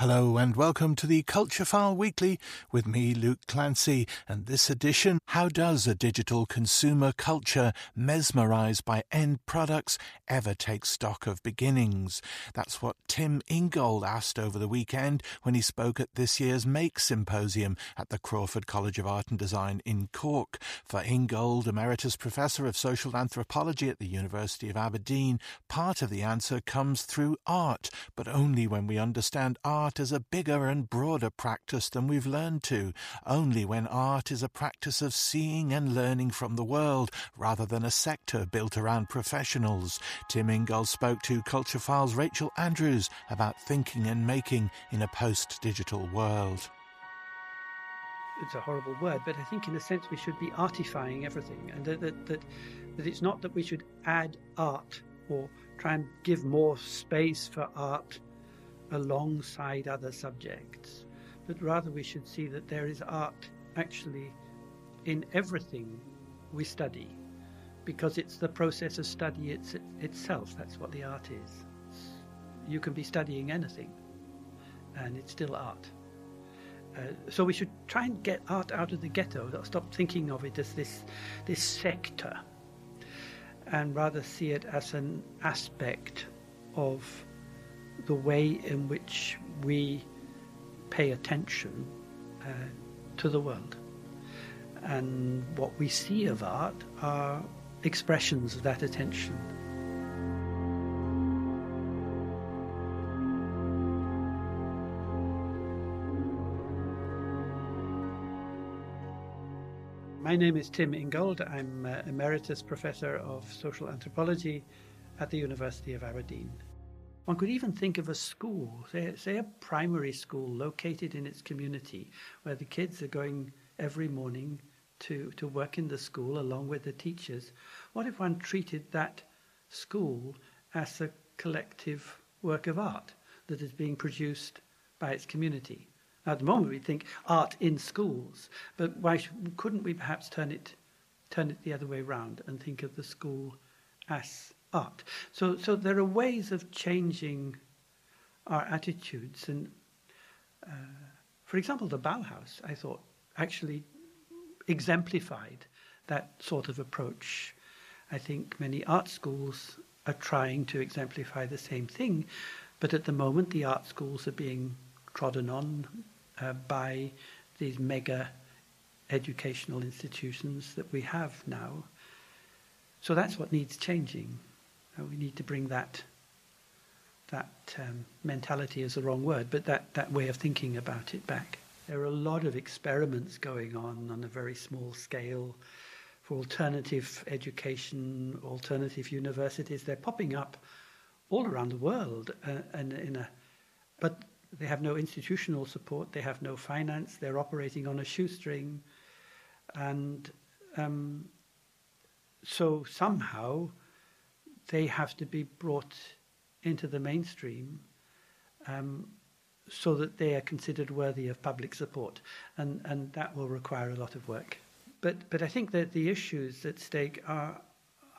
Hello and welcome to the Culture File Weekly with me, Luke Clancy. And this edition, how does a digital consumer culture mesmerized by end products ever take stock of beginnings? That's what Tim Ingold asked over the weekend when he spoke at this year's Make Symposium at the Crawford College of Art and Design in Cork. For Ingold, Emeritus Professor of Social Anthropology at the University of Aberdeen, part of the answer comes through art, but only when we understand art art as a bigger and broader practice than we've learned to, only when art is a practice of seeing and learning from the world rather than a sector built around professionals. Tim Ingold spoke to Culture File's Rachel Andrews about thinking and making in a post-digital world it's a horrible word, but I think in a sense we should be artifying everything, and that, that, that, that it's not that we should add art or try and give more space for art alongside other subjects, but rather we should see that there is art actually in everything we study, because it's the process of study it's, itself. That's what the art is. You can be studying anything, and it's still art. Uh, so we should try and get art out of the ghetto. Stop thinking of it as this this sector, and rather see it as an aspect of the way in which we pay attention uh, to the world. And what we see of art are expressions of that attention. My name is Tim Ingold. I'm uh, Emeritus Professor of Social Anthropology at the University of Aberdeen. One could even think of a school, say, say a primary school located in its community, where the kids are going every morning to, to work in the school along with the teachers. What if one treated that school as a collective work of art that is being produced by its community? Now, at the moment, we think art in schools, but why couldn't we perhaps turn it, turn it the other way around and think of the school as art. So, so there are ways of changing our attitudes. And uh, for example, the Bauhaus, I thought, actually exemplified that sort of approach. I think many art schools are trying to exemplify the same thing, but at the moment the art schools are being trodden on uh, by these mega educational institutions that we have now. So that's what needs changing. Uh, we need to bring that that um, mentality is the wrong word, but that, that way of thinking about it back. There are a lot of experiments going on on a very small scale for alternative education, alternative universities. They're popping up all around the world, uh, and in a, but they have no institutional support. They have no finance. They're operating on a shoestring, and um, so somehow they have to be brought into the mainstream um, so that they are considered worthy of public support, and, and that will require a lot of work. But, but I think that the issues at stake are,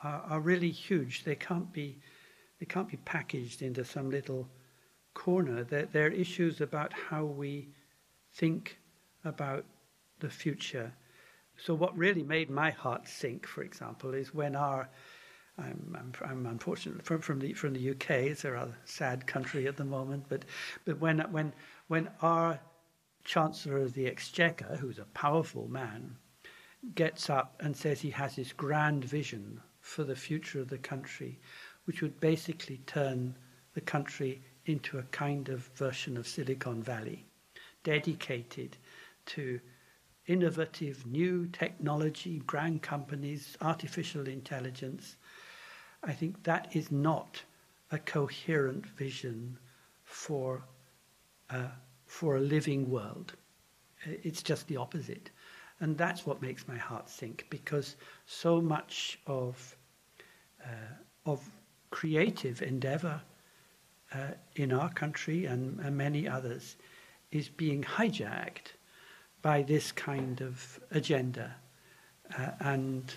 are, are really huge. They can't be, they can't be packaged into some little corner. They're, they're issues about how we think about the future. So, what really made my heart sink, for example, is when our I'm, I'm, I'm unfortunate from, from, the from the UK. It's a rather sad country at the moment. But but when when when our Chancellor of the Exchequer, who's a powerful man, gets up and says he has this grand vision for the future of the country, which would basically turn the country into a kind of version of Silicon Valley, dedicated to innovative new technology, grand companies, artificial intelligence, I think that is not a coherent vision for, uh, for a living world. It's just the opposite. And that's what makes my heart sink because so much of, uh, of creative endeavor uh, in our country and, and many others is being hijacked by this kind of agenda. Uh, and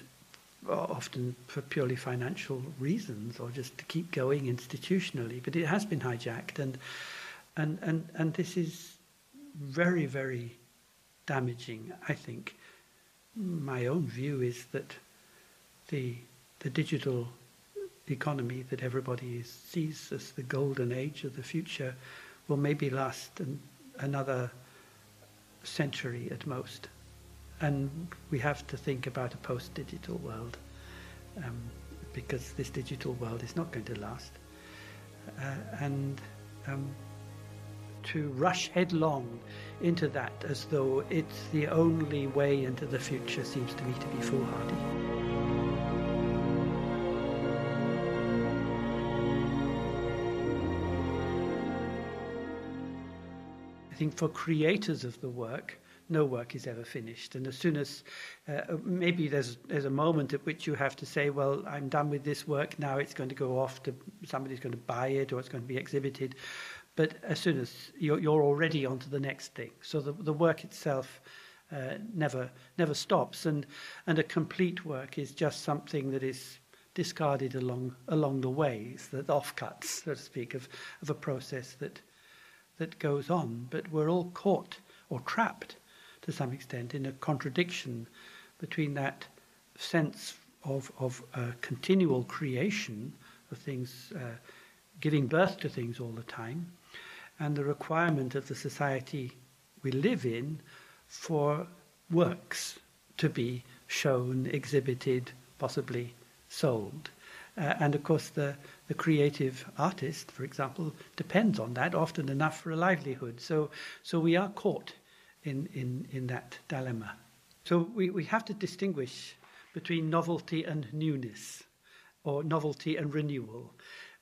Uh, often for purely financial reasons or just to keep going institutionally. But it has been hijacked, and And, and, and this is very, very damaging, I think. My own view is that the, the digital economy that everybody is, sees as the golden age of the future will maybe last an, another century at most. And we have to think about a post digital world um, because this digital world is not going to last. Uh, and um, to rush headlong into that as though it's the only way into the future seems to me to be foolhardy. I think for creators of the work, no work is ever finished. And as soon as uh, maybe there's there's a moment at which you have to say, well, I'm done with this work now. It's going to go off to somebody's going to buy it or it's going to be exhibited. But as soon as you're, you're already on to the next thing, so the the work itself. Uh, never never stops and and a complete work is just something that is discarded along along the ways the offcuts so to speak of of a process that that goes on but we're all caught or trapped to some extent in a contradiction between that sense of, of uh, continual creation of things, uh, giving birth to things all the time, and the requirement of the society we live in for works to be shown, exhibited, possibly sold. Uh, and of course, the, the creative artist, for example, depends on that often enough for a livelihood. So, so we are caught in, in, in that dilemma. So we, we have to distinguish between novelty and newness, or novelty and renewal.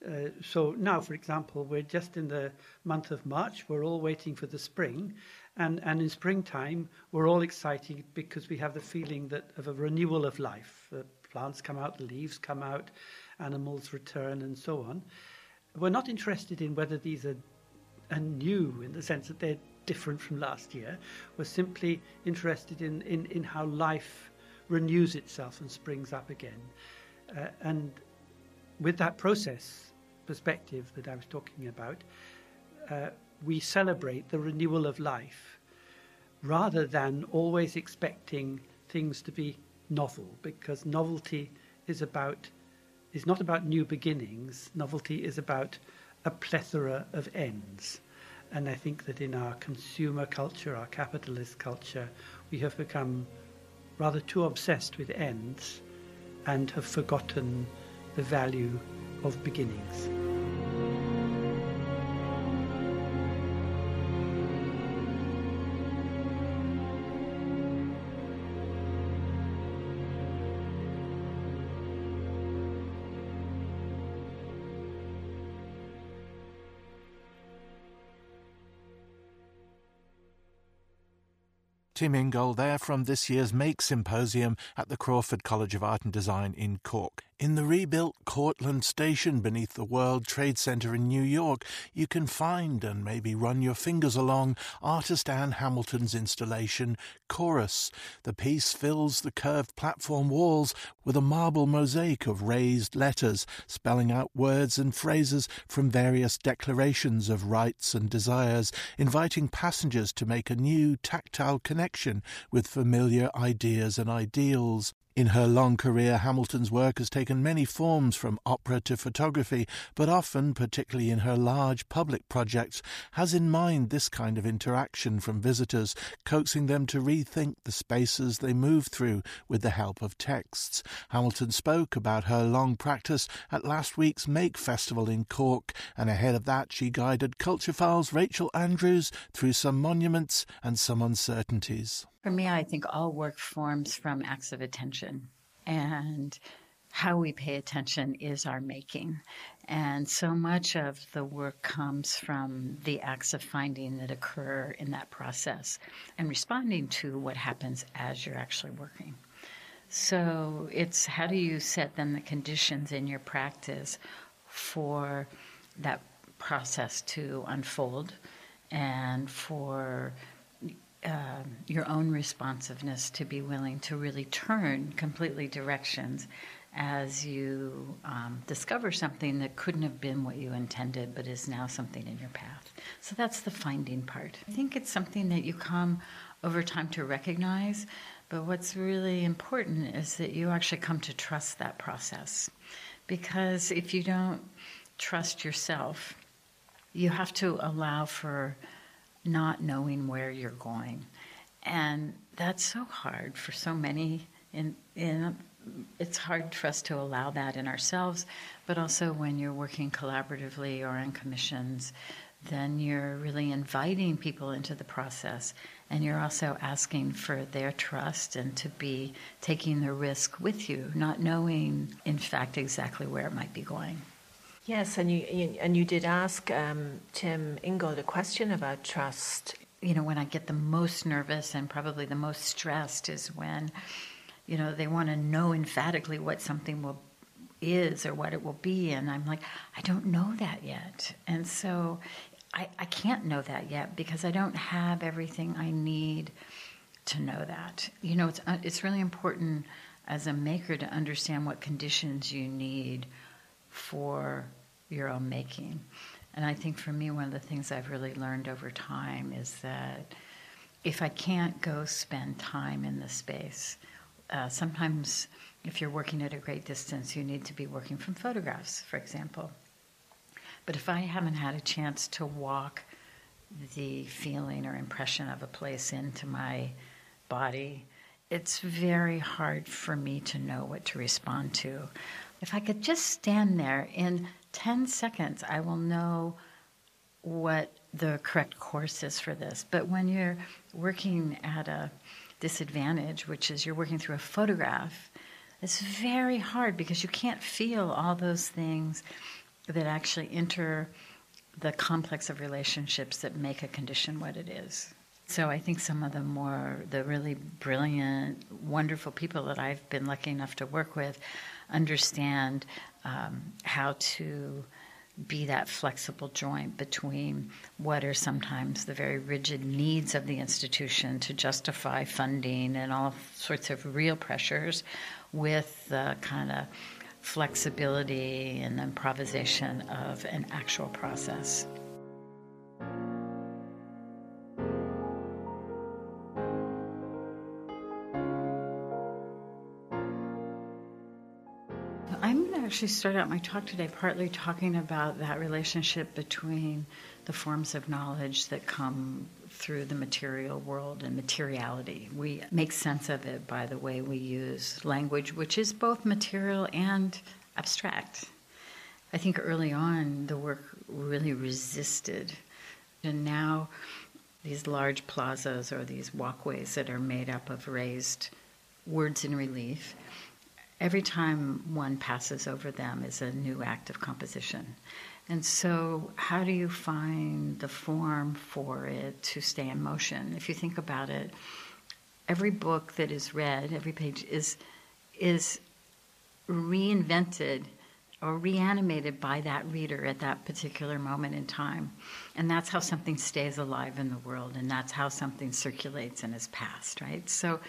Uh, so now, for example, we're just in the month of March, we're all waiting for the spring, and, and in springtime, we're all excited because we have the feeling that of a renewal of life. The plants come out, leaves come out, animals return, and so on. We're not interested in whether these are, are new in the sense that they're different from last year. We're simply interested in, in, in how life renews itself and springs up again. Uh, and with that process perspective that I was talking about, uh, we celebrate the renewal of life rather than always expecting things to be novel, because novelty is about is not about new beginnings. Novelty is about a plethora of ends. And I think that in our consumer culture, our capitalist culture, we have become rather too obsessed with ends and have forgotten the value of beginnings. Tim Ingold there from this year's Make Symposium at the Crawford College of Art and Design in Cork. In the rebuilt Cortlandt Station beneath the World Trade Center in New York, you can find and maybe run your fingers along artist Ann Hamilton's installation, Chorus. The piece fills the curved platform walls with a marble mosaic of raised letters, spelling out words and phrases from various declarations of rights and desires, inviting passengers to make a new tactile connection with familiar ideas and ideals. In her long career, Hamilton's work has taken many forms from opera to photography, but often, particularly in her large public projects, has in mind this kind of interaction from visitors, coaxing them to rethink the spaces they move through with the help of texts. Hamilton spoke about her long practice at last week's Make Festival in Cork, and ahead of that, she guided Culture File's Rachel Andrews through some monuments and some uncertainties. For me, I think all work forms from acts of attention. And how we pay attention is our making. And so much of the work comes from the acts of finding that occur in that process and responding to what happens as you're actually working. So it's how do you set then the conditions in your practice for that process to unfold and for uh, your own responsiveness to be willing to really turn completely directions as you um, discover something that couldn't have been what you intended, but is now something in your path. So that's the finding part. I think it's something that you come over time to recognize, but what's really important is that you actually come to trust that process. Because if you don't trust yourself, you have to allow for not knowing where you're going. And that's so hard for so many in, in it's hard for us to allow that in ourselves, but also when you're working collaboratively or on commissions, then you're really inviting people into the process and you're also asking for their trust and to be taking the risk with you, not knowing, in fact, exactly where it might be going. Yes, and you and you did ask um, Tim Ingold a question about trust. You know, when I get the most nervous and probably the most stressed is when you know, they want to know emphatically what something will is or what it will be and i'm like i don't know that yet and so I, I can't know that yet because i don't have everything i need to know that you know it's, uh, it's really important as a maker to understand what conditions you need for your own making and i think for me one of the things i've really learned over time is that if i can't go spend time in the space uh, sometimes if you're working at a great distance, you need to be working from photographs, for example. But if I haven't had a chance to walk the feeling or impression of a place into my body, it's very hard for me to know what to respond to. If I could just stand there in 10 seconds, I will know what the correct course is for this. But when you're working at a disadvantage, which is you're working through a photograph, it's very hard because you can't feel all those things that actually enter the complex of relationships that make a condition what it is. So I think some of the more, the really brilliant, wonderful people that I've been lucky enough to work with understand um, how to be that flexible joint between what are sometimes the very rigid needs of the institution to justify funding and all sorts of real pressures with the kind of flexibility and improvisation of an actual process. Actually start out my talk today partly talking about that relationship between the forms of knowledge that come through the material world and materiality. We make sense of it by the way we use language, which is both material and abstract. I think early on the work really resisted. And now these large plazas or these walkways that are made up of raised words in relief every time one passes over them is a new act of composition. And so, how do you find the form for it to stay in motion? If you think about it, every book that is read, every page is is reinvented or reanimated by that reader at that particular moment in time. And that's how something stays alive in the world, and that's how something circulates and is passed, right? So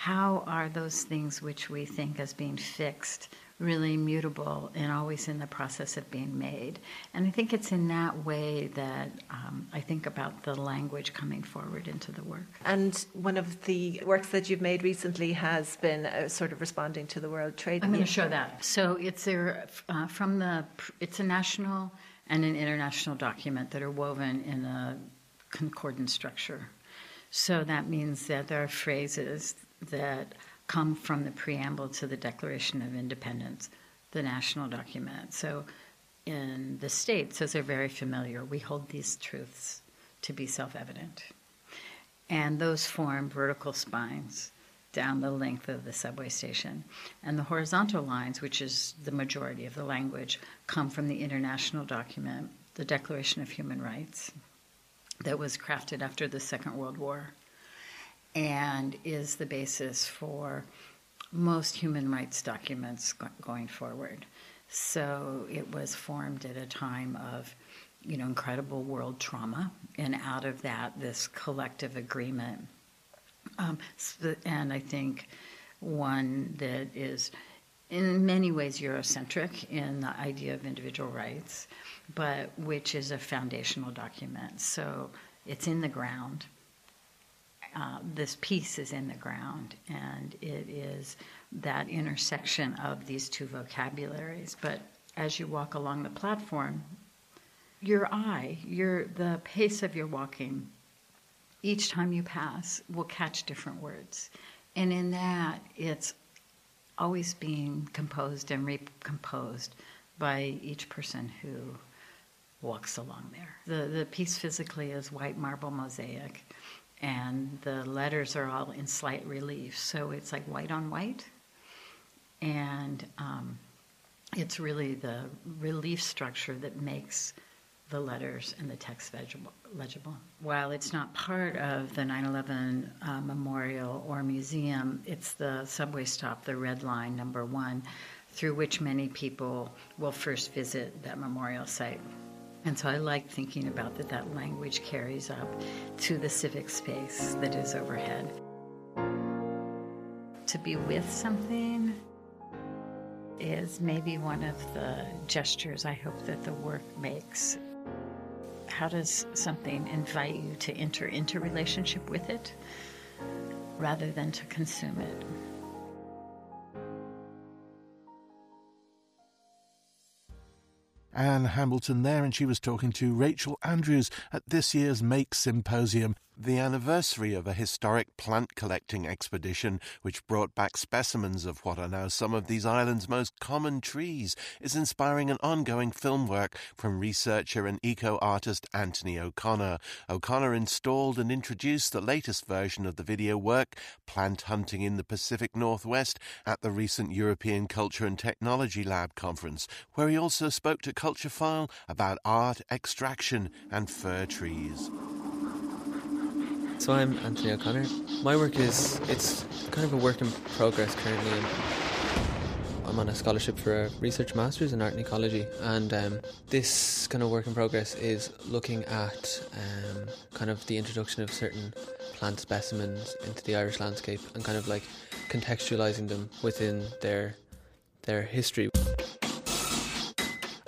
how are those things which we think as being fixed really mutable and always in the process of being made? And I think it's in that way that um, I think about the language coming forward into the work. And one of the works that you've made recently has been uh, sort of responding to the World Trade. I'm going to show that. So it's there uh, from the. It's a national and an international document that are woven in a concordant structure. So that means that there are phrases that come from the preamble to the Declaration of Independence, the national document. So in the States, as they're very familiar, we hold these truths to be self evident. And those form vertical spines down the length of the subway station. And the horizontal lines, which is the majority of the language, come from the international document, the Declaration of Human Rights, that was crafted after the Second World War and is the basis for most human rights documents going forward. So it was formed at a time of, you know, incredible world trauma, and out of that, this collective agreement. Um, and I think one that is in many ways Eurocentric in the idea of individual rights, but which is a foundational document. So it's in the ground. Uh, this piece is in the ground, and it is that intersection of these two vocabularies. But as you walk along the platform, your eye, your the pace of your walking, each time you pass will catch different words, and in that it's always being composed and recomposed by each person who walks along there. The the piece physically is white marble mosaic, and the letters are all in slight relief, so it's like white on white, and um, it's really the relief structure that makes the letters and the text legible. While it's not part of the 9 11 uh, memorial or museum, it's the subway stop, the Red Line number one, through which many people will first visit that memorial site. And so I like thinking about that that language carries up to the civic space that is overhead. To be with something is maybe one of the gestures I hope that the work makes. How does something invite you to enter into relationship with it rather than to consume it? Ann Hamilton there, and she was talking to Rachel Andrews at this year's Make Symposium the anniversary of a historic plant collecting expedition which brought back specimens of what are now some of these islands' most common trees is inspiring an ongoing film work from researcher and eco artist Anthony O'Connor. O'Connor installed and introduced the latest version of the video work, Plant Hunting in the Pacific Northwest, at the recent European Culture and Technology Lab conference, where he also spoke to Culture File about art, extraction, and fir trees. So I'm Anthony O'Connor. My work is it's kind of a work in progress currently. I'm on a scholarship for a research master's in art and ecology, and um, this kind of work in progress is looking at um, kind of the introduction of certain plant specimens into the Irish landscape and kind of like contextualizing them within their their history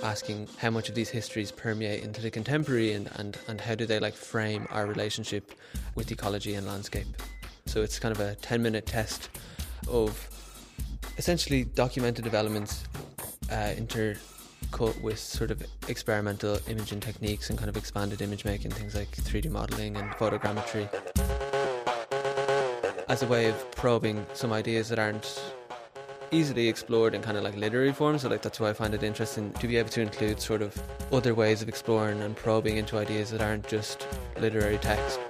asking how much of these histories permeate into the contemporary and, and, and how do they like frame our relationship with ecology and landscape. So it's kind of a 10 minute test of essentially documented developments uh, intercut with sort of experimental imaging techniques and kind of expanded image making, things like 3D modeling and photogrammetry, as a way of probing some ideas that aren't easily explored in kind of like literary form. So like that's why I find it interesting to be able to include sort of other ways of exploring and probing into ideas that aren't just literary text.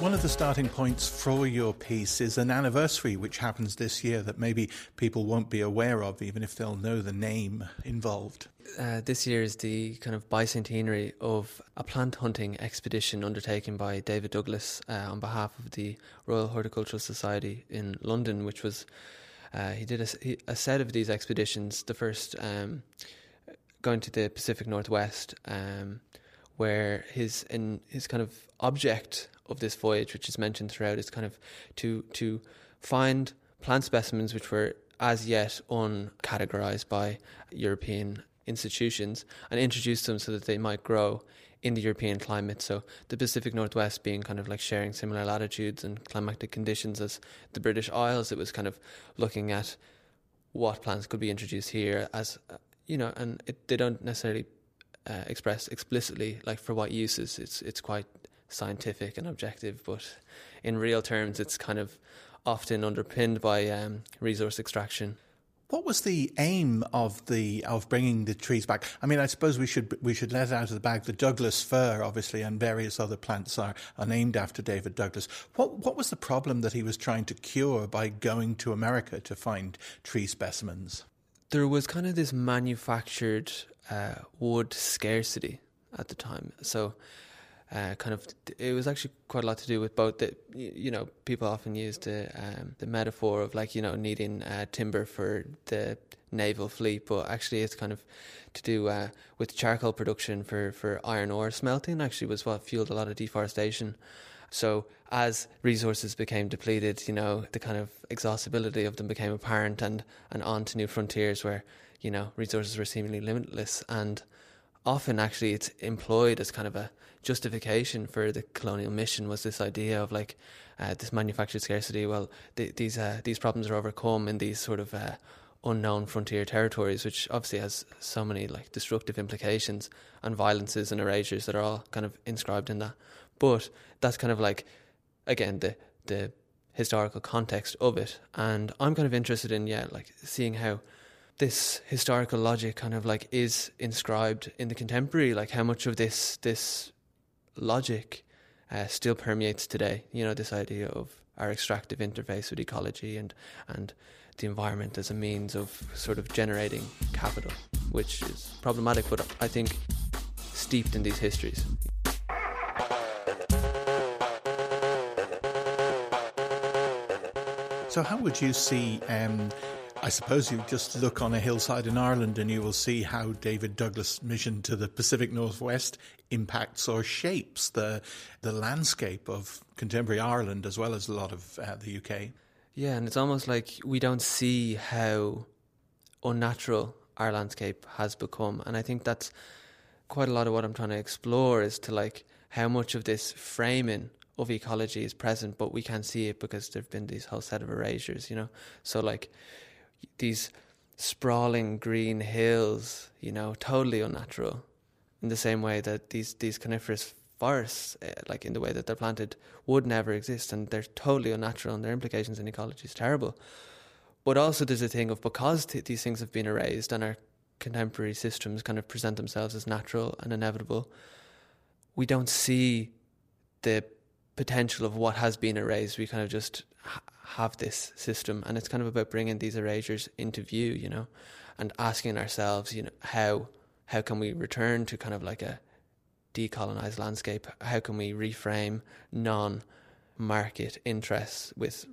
One of the starting points for your piece is an anniversary which happens this year that maybe people won't be aware of, even if they'll know the name involved. Uh, this year is the kind of bicentenary of a plant hunting expedition undertaken by David Douglas uh, on behalf of the Royal Horticultural Society in London, which was uh, he did a, a, set of these expeditions. The first um, going to the Pacific Northwest, um, where his in his kind of object of this voyage, which is mentioned throughout, is kind of to to find plant specimens which were as yet uncategorized by European institutions and introduce them so that they might grow in the European climate. So the Pacific Northwest being kind of like sharing similar latitudes and climatic conditions as the British Isles, it was kind of looking at what plants could be introduced here as uh, you know, and it, they don't necessarily uh, express explicitly like for what uses. It's it's quite scientific and objective, but in real terms, it's kind of often underpinned by um, resource extraction what was the aim of the of bringing the trees back? I mean, I suppose we should we should let out of the bag the Douglas fir, obviously, and various other plants are, are named after David Douglas. What what was the problem that he was trying to cure by going to America to find tree specimens? There was kind of this manufactured uh, wood scarcity at the time, so uh, kind of it was actually quite a lot to do with both that you know people often use the um, the metaphor of like you know needing uh, timber for the naval fleet but actually it's kind of to do uh, with charcoal production for for iron ore smelting actually was what fueled a lot of deforestation. So as resources became depleted, you know, the kind of exhaustibility of them became apparent and, and on to new frontiers where, you know, resources were seemingly limitless. And often actually it's employed as kind of a justification for the colonial mission was this idea of like uh, this manufactured scarcity. Well, th- these uh, these problems are overcome in these sort of uh, unknown frontier territories, which obviously has so many like destructive implications and violences and erasures that are all kind of inscribed in that. But that's kind of like again the the historical context of it, and I'm kind of interested in yeah, like seeing how this historical logic kind of like is inscribed in the contemporary, like how much of this this logic uh, still permeates today. You know, this idea of our extractive interface with ecology and and the environment as a means of sort of generating capital, which is problematic, but I think steeped in these histories. So, how would you see um, I suppose you just look on a hillside in Ireland and you will see how David Douglas' mission to the Pacific Northwest impacts or shapes the the landscape of contemporary Ireland as well as a lot of uh, the UK. Yeah, and it's almost like we don't see how unnatural our landscape has become, and I think that's quite a lot of what I'm trying to explore is to like how much of this framing of ecology is present, but we can't see it because there've been these whole set of erasures, you know. So like these sprawling green hills, you know, totally unnatural. In the same way that these these coniferous forests, uh, like in the way that they're planted, would never exist, and they're totally unnatural, and their implications in ecology is terrible. But also, there's a thing of because these things have been erased, and our contemporary systems kind of present themselves as natural and inevitable, we don't see the potential of what has been erased. We kind of just have this system, and it's kind of about bringing these erasures into view, you know, and asking ourselves, you know, how how can we return to kind of like a decolonized landscape? How can we reframe non-market interests with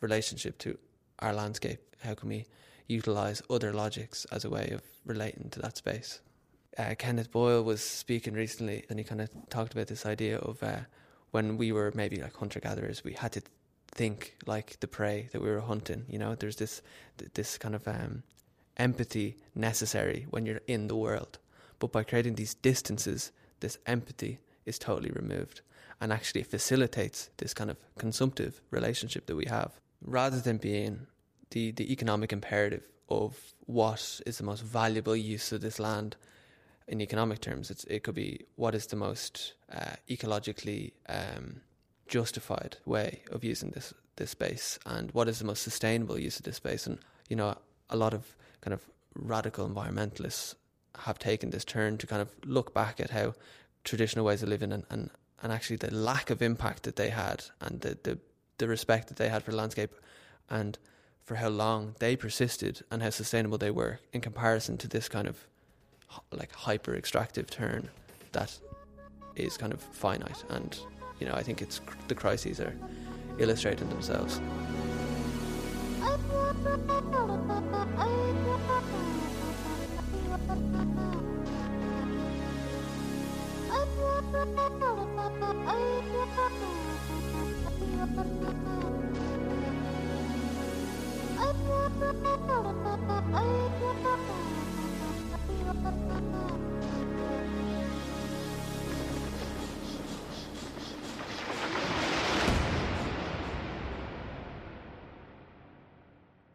relationship to our landscape? How can we utilize other logics as a way of relating to that space? Uh, Kenneth Boyle was speaking recently, and he kind of talked about this idea of uh, when we were maybe like hunter gatherers, we had to think like the prey that we were hunting. You know, there's this this kind of um, empathy necessary when you're in the world, but by creating these distances, this empathy is totally removed, and actually facilitates this kind of consumptive relationship that we have, rather than being the the economic imperative of what is the most valuable use of this land in economic terms. It's, it could be what is the most uh, ecologically um, justified way of using this this space and what is the most sustainable use of this space. And you know a lot of kind of radical environmentalists have taken this turn to kind of look back at how traditional ways of living and, and, and actually the lack of impact that they had and the, the, the respect that they had for the landscape and for how long they persisted and how sustainable they were in comparison to this kind of like hyper extractive turn that is kind of finite and you know, I think it's the crises are illustrating themselves.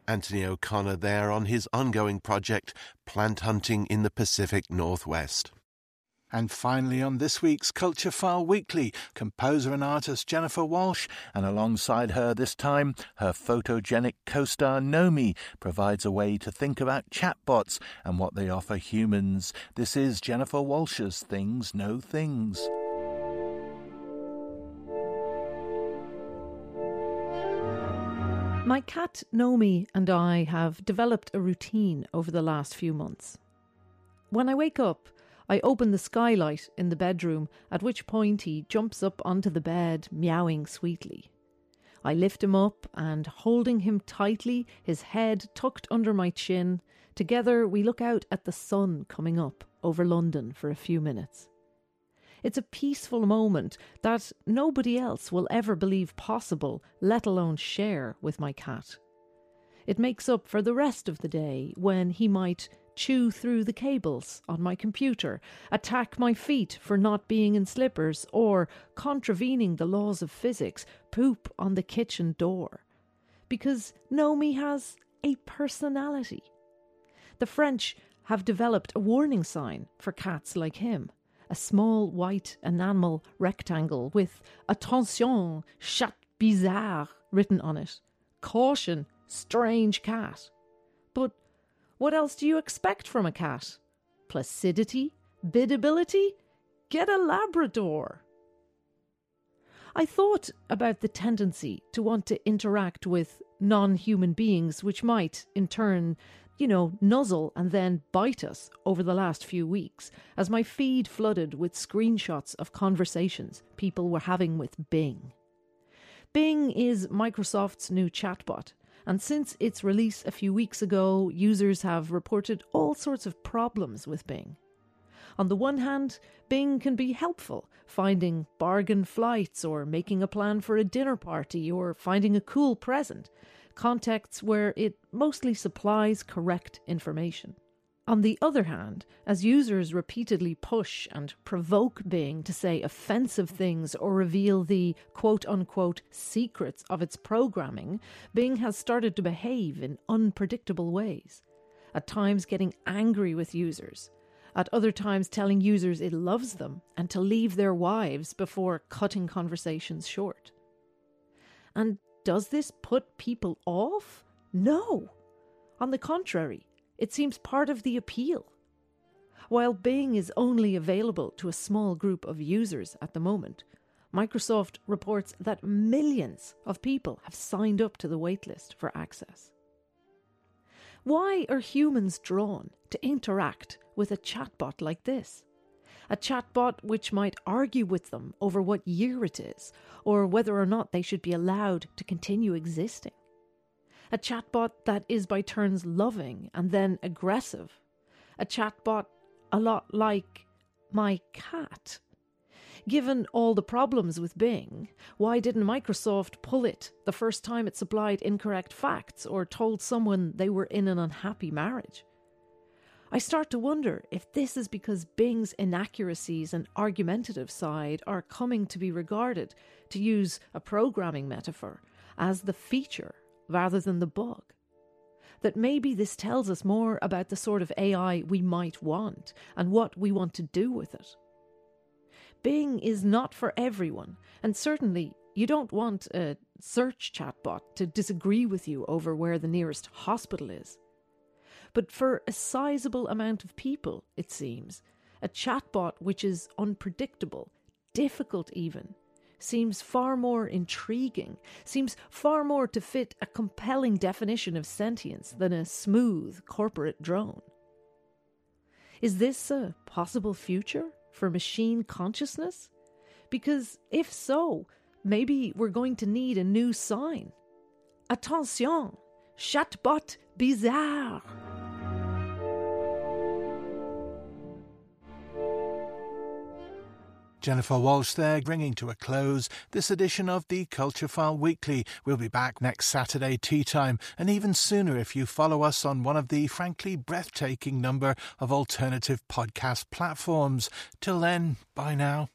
Anthony O'Connor there on his ongoing project, Plant Hunting in the Pacific Northwest. And finally, on this week's Culture File Weekly, composer and artist Jennifer Walshe, and alongside her this time, her photogenic co star Nomi, provides a way to think about chatbots and what they offer humans. This is Jennifer Walshe's Things Know Things. My cat Nomi and I have developed a routine over the last few months. When I wake up, I open the skylight in the bedroom, at which point he jumps up onto the bed, meowing sweetly. I lift him up and, holding him tightly, his head tucked under my chin, together we look out at the sun coming up over London for a few minutes. It's a peaceful moment that nobody else will ever believe possible, let alone share with my cat. It makes up for the rest of the day when he might chew through the cables on my computer, attack my feet for not being in slippers, or, contravening the laws of physics, poop on the kitchen door. Because Nomi has a personality. The French have developed a warning sign for cats like him a small white enamel rectangle with Attention, chat bizarre written on it. Caution, strange cat. But what else do you expect from a cat? Placidity? Biddability? Get a Labrador. I thought about the tendency to want to interact with non human beings, which might, in turn, you know, nuzzle and then bite us over the last few weeks as my feed flooded with screenshots of conversations people were having with Bing. Bing is Microsoft's new chatbot, and since its release a few weeks ago, users have reported all sorts of problems with Bing. On the one hand, Bing can be helpful, finding bargain flights or making a plan for a dinner party or finding a cool present contexts where it mostly supplies correct information. On the other hand, as users repeatedly push and provoke Bing to say offensive things or reveal the quote unquote secrets of its programming, Bing has started to behave in unpredictable ways. At times, getting angry with users. At other times, telling users it loves them and to leave their wives before cutting conversations short. And does this put people off? No. On the contrary, it seems part of the appeal. While Bing is only available to a small group of users at the moment, Microsoft reports that millions of people have signed up to the waitlist for access. Why are humans drawn to interact with a chatbot like this? A chatbot which might argue with them over what year it is, or whether or not they should be allowed to continue existing. A chatbot that is by turns loving and then aggressive. A chatbot a lot like my cat. Given all the problems with Bing, why didn't Microsoft pull it the first time it supplied incorrect facts or told someone they were in an unhappy marriage? I start to wonder if this is because Bing's inaccuracies and argumentative side are coming to be regarded, to use a programming metaphor, as the feature rather than the bug. That maybe this tells us more about the sort of AI we might want and what we want to do with it. Bing is not for everyone, and certainly you don't want a search chatbot to disagree with you over where the nearest hospital is. But for a sizable amount of people, it seems, a chatbot which is unpredictable, difficult even, seems far more intriguing, seems far more to fit a compelling definition of sentience than a smooth corporate drone. Is this a possible future for machine consciousness? Because if so, maybe we're going to need a new sign. Attention, chatbot bizarre. Jennifer Walshe there, bringing to a close this edition of the Culture File Weekly. We'll be back next Saturday tea time, and even sooner if you follow us on one of the frankly breathtaking number of alternative podcast platforms. Till then, bye now.